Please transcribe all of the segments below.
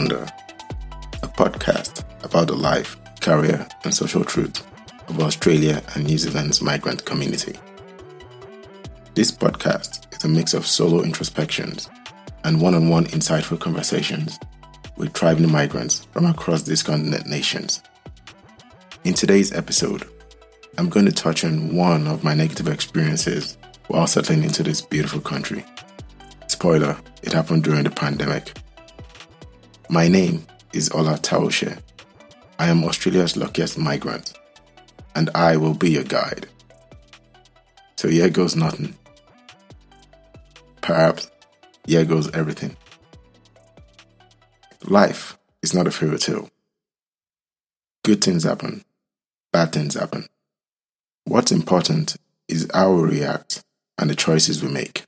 Under, a podcast about the life, career, and social truth of Australia and New Zealand's migrant community. This podcast is a mix of solo introspections and one on one insightful conversations with thriving migrants from across these continent nations. In today's episode, I'm going to touch on one of my negative experiences while settling into this beautiful country. Spoiler, it happened during the pandemic. My name is Ola Taoshe. I am Australia's luckiest migrant, and I will be your guide. So here goes nothing. Perhaps here goes everything. Life is not a fairy tale. Good things happen, bad things happen. What's important is how we react and the choices we make.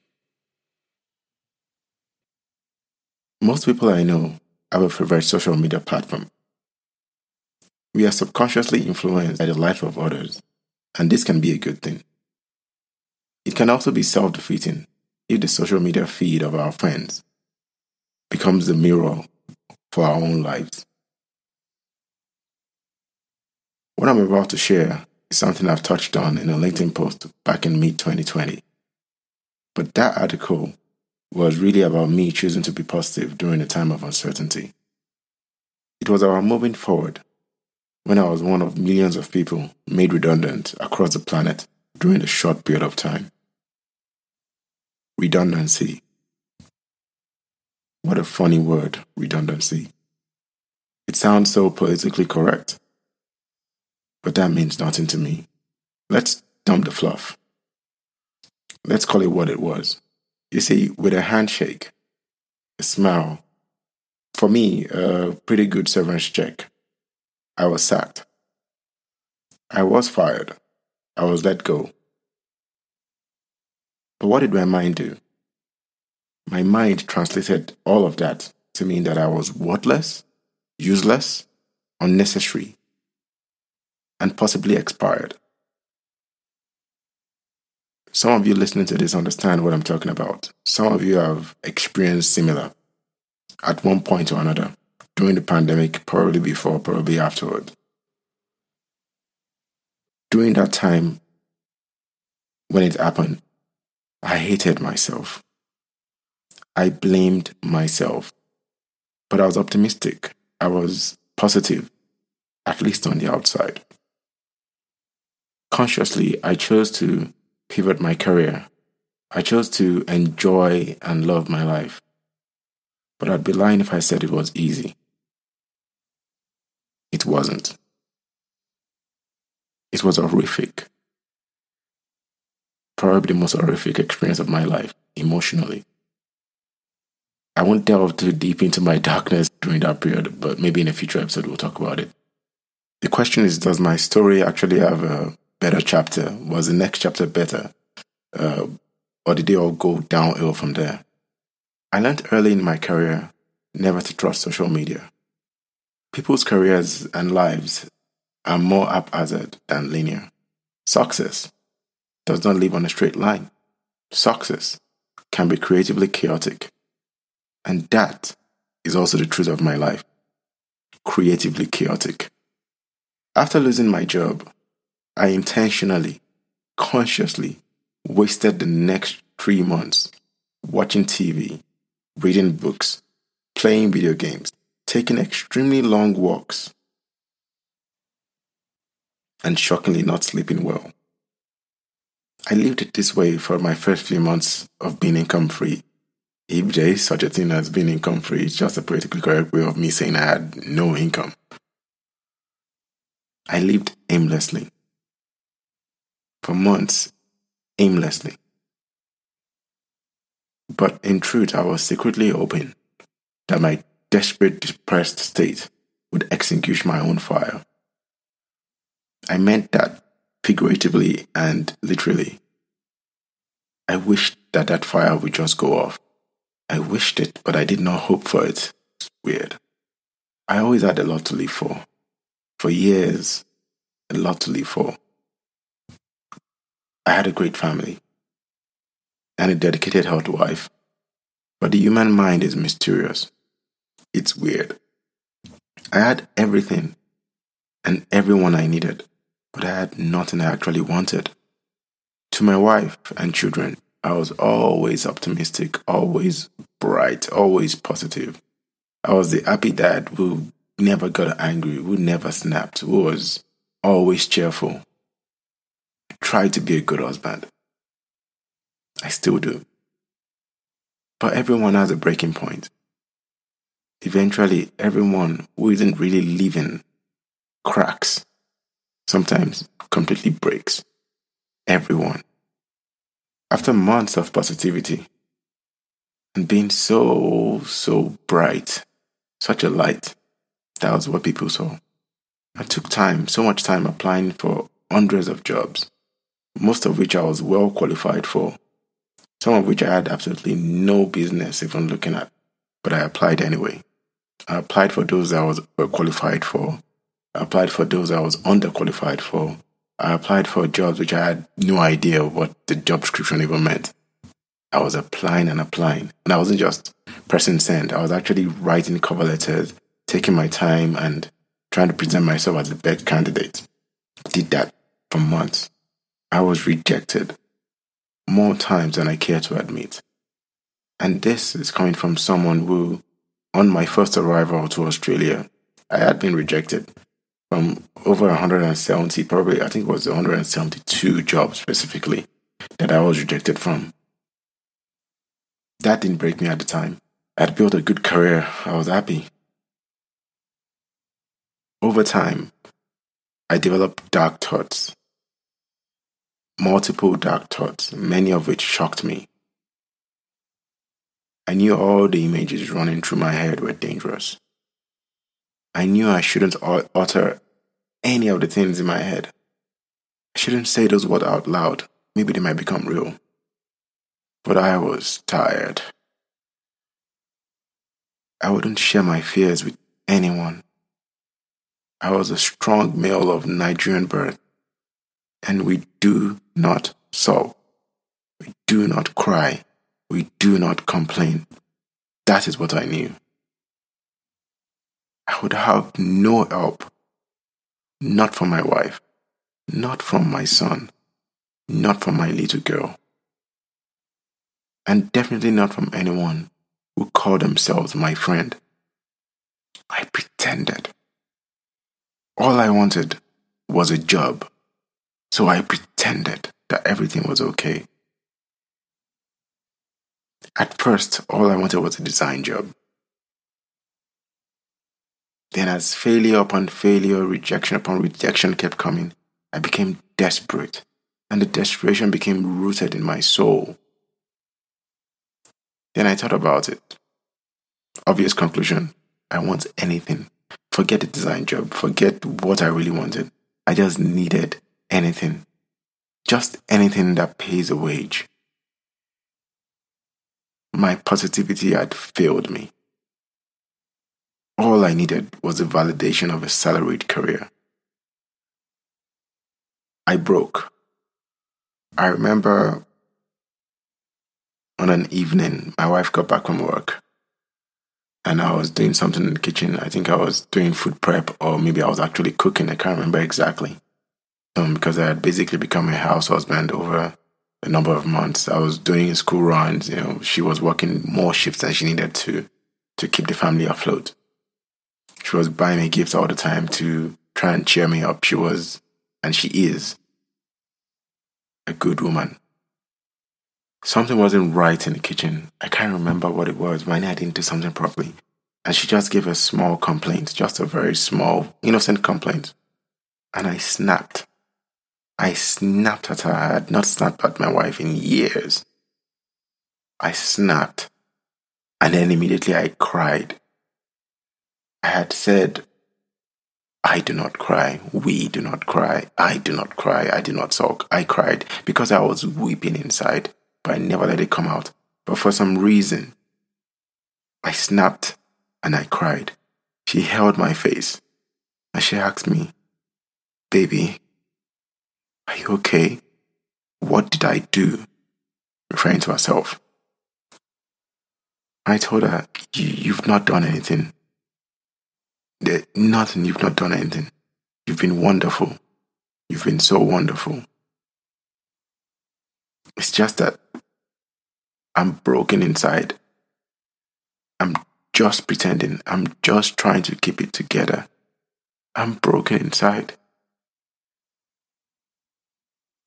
Most people I know a favorite social media platform. We are subconsciously influenced by the life of others, and this can be a good thing. It can also be self defeating if the social media feed of our friends becomes the mirror for our own lives. What I'm about to share is something I've touched on in a LinkedIn post back in mid 2020. But that article was really about me choosing to be positive during a time of uncertainty. It was about moving forward when I was one of millions of people made redundant across the planet during a short period of time. Redundancy. What a funny word, redundancy. It sounds so politically correct, but that means nothing to me. Let's dump the fluff. Let's call it what it was. You see, with a handshake, a smile, for me, a pretty good severance check, I was sacked. I was fired. I was let go. But what did my mind do? My mind translated all of that to mean that I was worthless, useless, unnecessary, and possibly expired. Some of you listening to this understand what I'm talking about. Some of you have experienced similar at one point or another during the pandemic, probably before, probably afterward. During that time, when it happened, I hated myself. I blamed myself. But I was optimistic. I was positive, at least on the outside. Consciously, I chose to pivot my career. I chose to enjoy and love my life. But I'd be lying if I said it was easy. It wasn't. It was horrific. Probably the most horrific experience of my life, emotionally. I won't delve too deep into my darkness during that period, but maybe in a future episode we'll talk about it. The question is Does my story actually have a better chapter? Was the next chapter better? Uh, or did they all go downhill from there? I learned early in my career never to trust social media. People's careers and lives are more haphazard than linear. Success does not live on a straight line. Success can be creatively chaotic. And that is also the truth of my life creatively chaotic. After losing my job, I intentionally, consciously wasted the next three months watching TV, reading books, playing video games, taking extremely long walks, and shockingly not sleeping well. I lived it this way for my first few months of being income free. If there is such a thing as being income free, it's just a politically correct way of me saying I had no income. I lived aimlessly for months aimlessly. But in truth, I was secretly hoping that my desperate, depressed state would extinguish my own fire. I meant that figuratively and literally. I wished that that fire would just go off. I wished it, but I did not hope for it. It's weird. I always had a lot to live for. For years, a lot to live for. I had a great family and a dedicated housewife But the human mind is mysterious. It's weird. I had everything and everyone I needed, but I had nothing I actually wanted. To my wife and children, I was always optimistic, always bright, always positive. I was the happy dad who never got angry, who never snapped, who was always cheerful. Tried to be a good husband. I still do. But everyone has a breaking point. Eventually, everyone who isn't really living cracks, sometimes completely breaks. Everyone. After months of positivity and being so, so bright, such a light, that was what people saw. I took time, so much time applying for hundreds of jobs, most of which I was well qualified for some of which I had absolutely no business even looking at, but I applied anyway. I applied for those I was qualified for. I applied for those I was underqualified for. I applied for jobs which I had no idea what the job description even meant. I was applying and applying. And I wasn't just pressing send. I was actually writing cover letters, taking my time and trying to present myself as the best candidate. I did that for months. I was rejected more times than I care to admit. And this is coming from someone who, on my first arrival to Australia, I had been rejected from over 170, probably, I think it was 172 jobs specifically that I was rejected from. That didn't break me at the time. I'd built a good career. I was happy. Over time, I developed dark thoughts multiple dark thoughts, many of which shocked me. I knew all the images running through my head were dangerous. I knew I shouldn't utter any of the things in my head. I shouldn't say those words out loud. Maybe they might become real. But I was tired. I wouldn't share my fears with anyone. I was a strong male of Nigerian birth and we do not sob. We do not cry. We do not complain. That is what I knew. I would have no help. Not from my wife, not from my son, not from my little girl, and definitely not from anyone who called themselves my friend. I pretended. All I wanted was a job so I pretended that everything was okay. At first, all I wanted was a design job. Then, as failure upon failure, rejection upon rejection kept coming, I became desperate, and the desperation became rooted in my soul. Then I thought about it. Obvious conclusion I want anything. Forget the design job, forget what I really wanted. I just needed anything, just anything that pays a wage. My positivity had failed me. All I needed was the validation of a salaried career. I broke. I remember on an evening, my wife got back from work and I was doing something in the kitchen. I think I was doing food prep or maybe I was actually cooking. I can't remember exactly um, because I had basically become a house husband over a number of months. I was doing school runs. You know, she was working more shifts than she needed to to keep the family afloat. She was buying me gifts all the time to try and cheer me up. She was, and she is, a good woman. Something wasn't right in the kitchen. I can't remember what it was, I I didn't do something properly. And she just gave a small complaint, just a very small, innocent complaint. And I snapped. I snapped at her. I had not snapped at my wife in years. I snapped. And then immediately I cried. I had said, I do not cry. We do not cry. I do not cry. I do not sulk. I cried because I was weeping inside, but I never let it come out. But for some reason, I snapped and I cried. She held my face and she asked me, Baby, are you okay? What did I do? Referring to herself. I told her, you, have not done anything. There, nothing, you've not done anything. You've been wonderful. You've been so wonderful. It's just that I'm broken inside. I'm just pretending. I'm just trying to keep it together. I'm broken inside.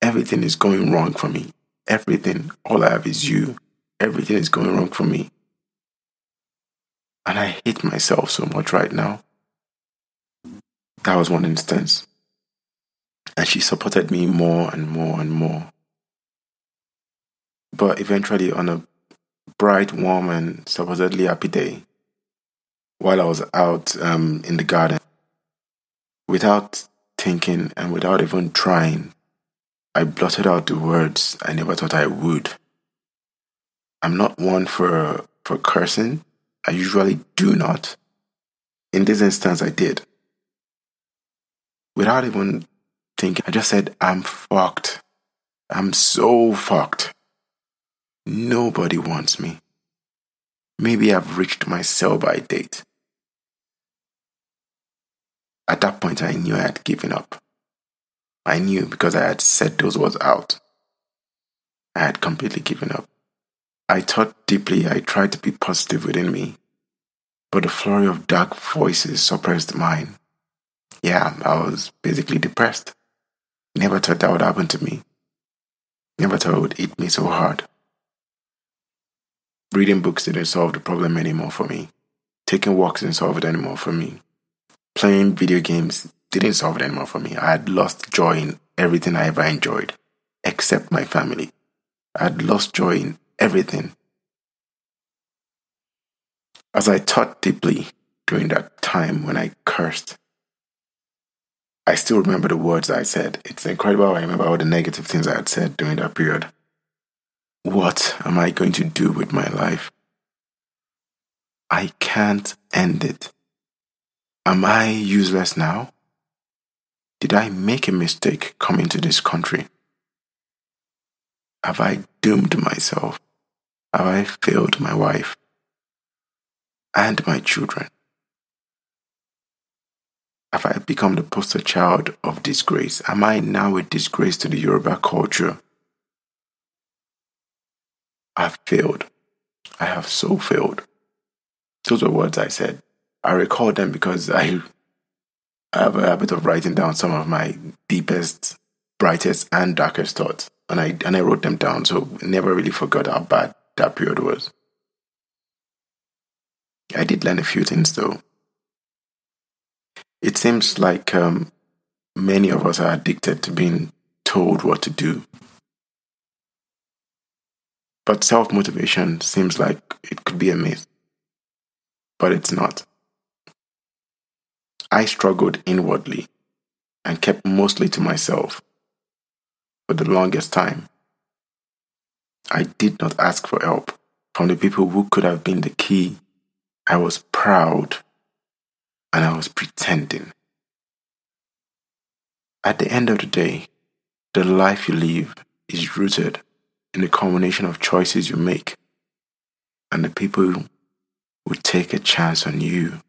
Everything is going wrong for me. Everything. All I have is you. Everything is going wrong for me. And I hate myself so much right now. That was one instance. And she supported me more and more and more. But eventually, on a bright, warm, and supposedly happy day, while I was out um, in the garden, without thinking and without even trying, I blotted out the words I never thought I would. I'm not one for for cursing. I usually do not. In this instance, I did. Without even thinking, I just said, I'm fucked. I'm so fucked. Nobody wants me. Maybe I've reached my sell by date. At that point, I knew I had given up. I knew because I had said those words out. I had completely given up. I thought deeply, I tried to be positive within me, but the flurry of dark voices suppressed mine. Yeah, I was basically depressed. Never thought that would happen to me. Never thought it would hit me so hard. Reading books didn't solve the problem anymore for me. Taking walks didn't solve it anymore for me. Playing video games didn't solve it anymore for me. I had lost joy in everything I ever enjoyed, except my family. I had lost joy in everything. As I thought deeply during that time when I cursed, I still remember the words I said. It's incredible. I remember all the negative things I had said during that period. What am I going to do with my life? I can't end it. Am I useless now? Did I make a mistake coming to this country? Have I doomed myself? Have I failed my wife and my children? Have I become the poster child of disgrace? Am I now a disgrace to the Yoruba culture? I've failed. I have so failed. Those were words I said. I recall them because I, I have a habit of writing down some of my deepest, brightest, and darkest thoughts. And I, and I wrote them down, so never really forgot how bad that period was. I did learn a few things though. It seems like um, many of us are addicted to being told what to do but self motivation seems like it could be a myth. But it's not. I struggled inwardly and kept mostly to myself for the longest time. I did not ask for help from the people who could have been the key. I was proud and I was pretending. At the end of the day, the life you live is rooted in the combination of choices you make and the people who take a chance on you.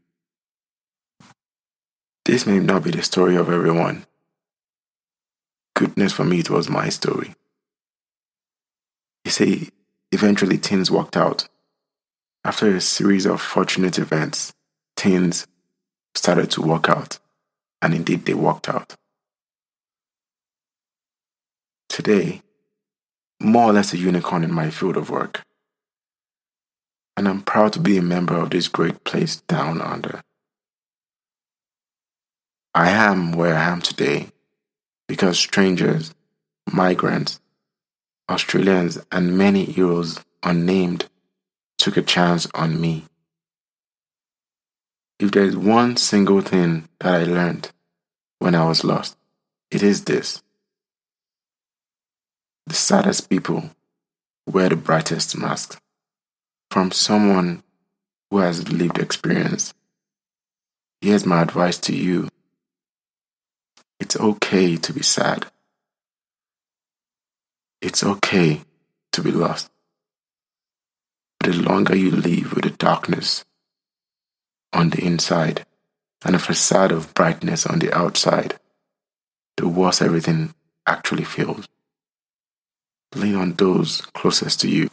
This may not be the story of everyone. Goodness for me, it was my story. You see, eventually things worked out. After a series of fortunate events, things started to work out. And indeed, they worked out. Today, more or less a unicorn in my field of work. And I'm proud to be a member of this great place down under. I am where I am today because strangers, migrants, Australians, and many heroes unnamed took a chance on me. If there is one single thing that I learned when I was lost, it is this the saddest people wear the brightest masks. From someone who has lived experience, here's my advice to you it's okay to be sad. It's okay to be lost. But the longer you live with the darkness on the inside and a facade of brightness on the outside, the worse everything actually feels. Lean on those closest to you.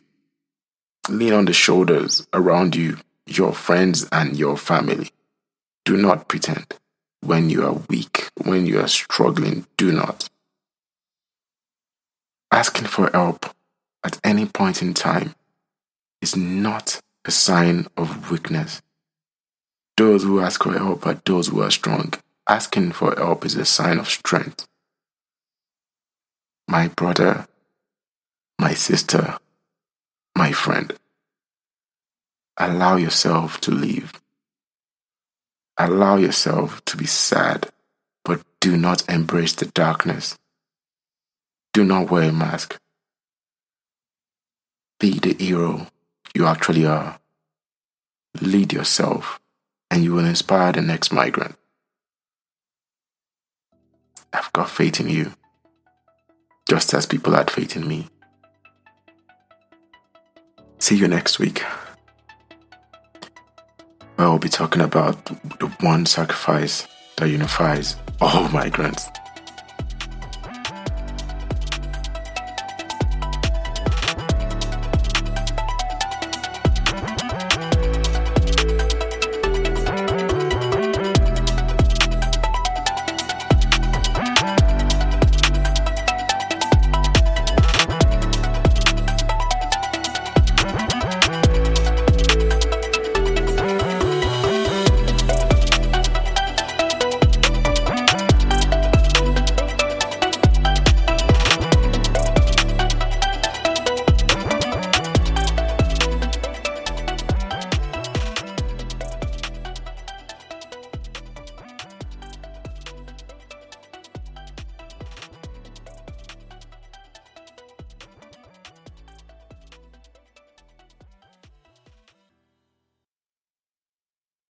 Lean on the shoulders around you, your friends and your family. Do not pretend. When you are weak, when you are struggling, do not. Asking for help at any point in time is not a sign of weakness. Those who ask for help are those who are strong. Asking for help is a sign of strength. My brother, my sister, my friend, allow yourself to live. Allow yourself to be sad, but do not embrace the darkness. Do not wear a mask. Be the hero you actually are. Lead yourself, and you will inspire the next migrant. I've got faith in you, just as people had faith in me. See you next week. Where we'll be talking about the one sacrifice that unifies all migrants.